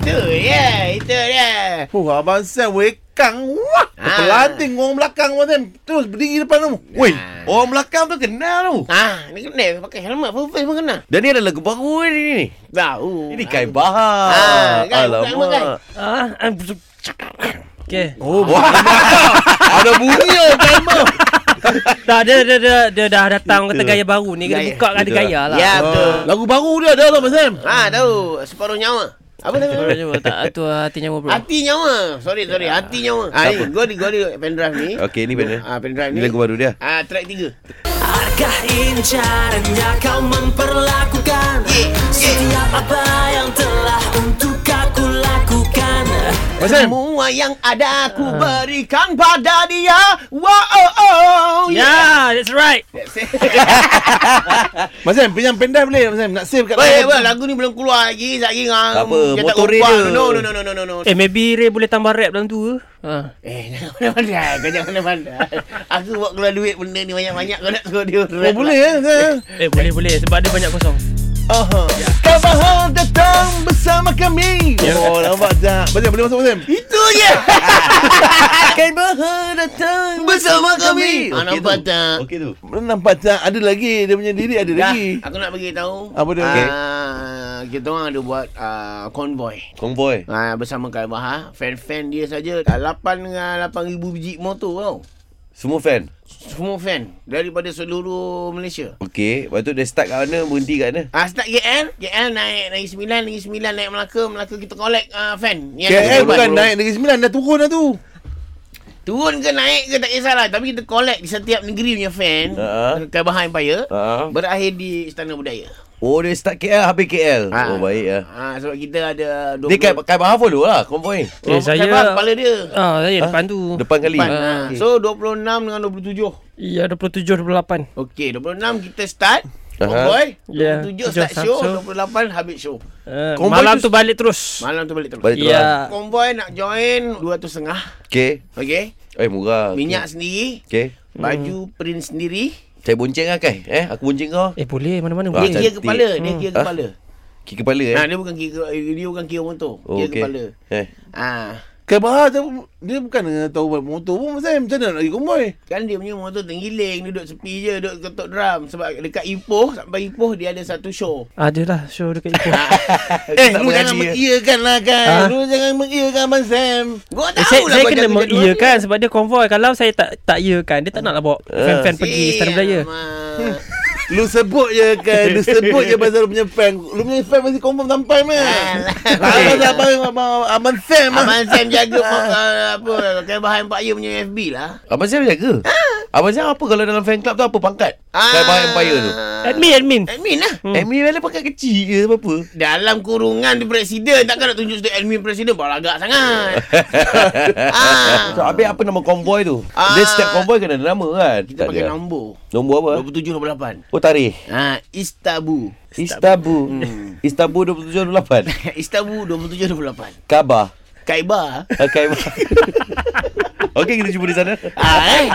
tu ya, itu dia. Oh, Abang Sam wekang. Wah, Ah. pelanting orang belakang Abang Sam. Terus berdiri depan tu. Weh, Ah. orang belakang tu kenal tu. Ah, ni kena pakai helmet full face pun kena. Dan ni ada lagu baru ni. ni. Tahu. Ini Kai Bahar. Ah, bukan nama Kai. Ah, ah, Okay. Oh, wah. ada bunyi oh, Kai Bahar. Tak, dia, dia, dia, dia dah datang kata gaya baru ni. Kena buka kan ada gaya lah. Ya, betul. Lagu baru dia ada lah Sam. Ah, tahu. Separuh nyawa. Apa nama? Je, tak tu hati nyawa bro. Hati nyawa. Sorry, sorry. Hati nyawa. Ah, ni. Gua di gua di pendrive ni. Okey, ni benda. Ah, pendrive Ni ni. lagu baru dia. Ah, track 3. Adakah incarannya kau memperlakukan Setiap apa yang telah untuk Semua yang ada aku berikan pada dia. Wow, oh, oh. Yeah, that's right. Sam, pinjam pendrive boleh Sam. Nak save kat Weh, layar. weh, lagu ni belum keluar lagi. Sekejap lagi ngam. Tak apa, Dia motor dia. No, no, no, no, no, no, no. Eh, maybe Ray boleh tambah rap dalam tu ke? Ha. Eh, jangan pandai. Kau jangan pandai. Aku buat keluar duit benda ni banyak-banyak. Kau nak suruh dia Oh, boleh ya? Sam? Eh, boleh boleh sebab dia banyak kosong. Aha. Kau bahar datang bersama kami. Oh, boleh masuk Sam? Itu je. Bahar datang Bersama kami. Ah, Okey nampak tu. tak? Okey tu. Nampak tak? Ada lagi. Dia punya diri ada Dah, lagi. aku nak bagi tahu. Apa dia? Ah, kita orang ada buat ah, konvoy. Konvoy. Ah, bersama Kai Bahar. Fan-fan dia saja. ah, 8 dengan 8,000 biji motor tau. Semua fan. Semua fan. Daripada seluruh Malaysia. Okey. Lepas tu dia start kat mana? Berhenti kat mana? Ah, start KL. KL naik Negeri Sembilan. Negeri Sembilan naik Melaka. Melaka kita collect ah, fan. Yang KL bukan naik Negeri Sembilan. Dah turun dah tu. Turun ke naik ke tak kisahlah. Tapi kita collect di setiap negeri punya fan. Ha. Kai Bahar Empire. Ha. Berakhir di Istana Budaya. Oh, dia start KL habis KL. Ah. Oh, baik lah. Ah, sebab kita ada 20. Dia kai, kai Bahar follow lah konvoy. Eh, Oh, saya- Bahar kepala dia. Ah, saya Ha? depan tu. Depan kali. Depan. Ah, Ah. okey. So 26 dengan 27. Ya, 27 28. Okey, 26 kita start. Convoy. Ya, 27 tujuh start show, show. 28 habis show. Uh, Konvoy malam tu- tu balik terus. Malam tu balik terus. Balik terus. Ya. Konvoy nak join 200 setengah. Okey. Okey. Eh, murah. Minyak sendiri, Okey. baju print sendiri. Saya bonceng lah kai. Eh, aku bonceng kau. Eh, boleh mana-mana. Ah, Dia kira kepala, dia kira Ah? kepala. Kiri kepala eh. Nah, dia bukan kira dia bukan kira motor, oh, kira okey. kepala. Eh. Ah, Bahar tu, dia bukan tahu buat motor pun Sam. Macam mana nak pergi konvoy? kan dia punya motor tenggiling, duduk sepi je, duduk ketuk drum sebab dekat Ipoh, sampai Ipoh dia ada satu show. Ada lah show dekat Ipoh. Eh, lu jangan eh. mengiyakan lah kan. Ah. Lu jangan mengiyakan Abang Sam. Gua Eh, tahu saya, lah saya kena mengiyakan sebab dia konvoy. Kalau saya tak tak iyakan, dia tak nak lah bawa fan-fan pergi Eh, Istana Budaya. alamak. Lu sebut je kan. Lu sebut je pasal lu punya fan. Lu punya fan mesti confirm sampai meh. Alah. Abang Abang Abang Abang Sam. Abang Sam jaga uh, apa Kai Bahar Empire punya FB lah. Abang Sam jaga. Abang Sam apa kalau dalam fan club tu apa pangkat? Kai Bahar Empire tu. Admin, admin. Admin lah. Hmm. Admin mana pangkat kecil ke apa-apa? Dalam kurungan dia presiden takkan nak tunjuk sebagai admin presiden berlagak sangat. ah. So, habis apa nama konvoy tu? Ah. Dia setiap konvoy kena ada nama kan? Kita Tak pakai ada. nombor. Nombor apa? 27 28. Oh tarikh. Ah, Istabu. Istabu. Hmm. Istabu 2728. Istabu 27 28. Kabar. Kaiba. Okay. Okey kita jumpa di sana. Ah, eh.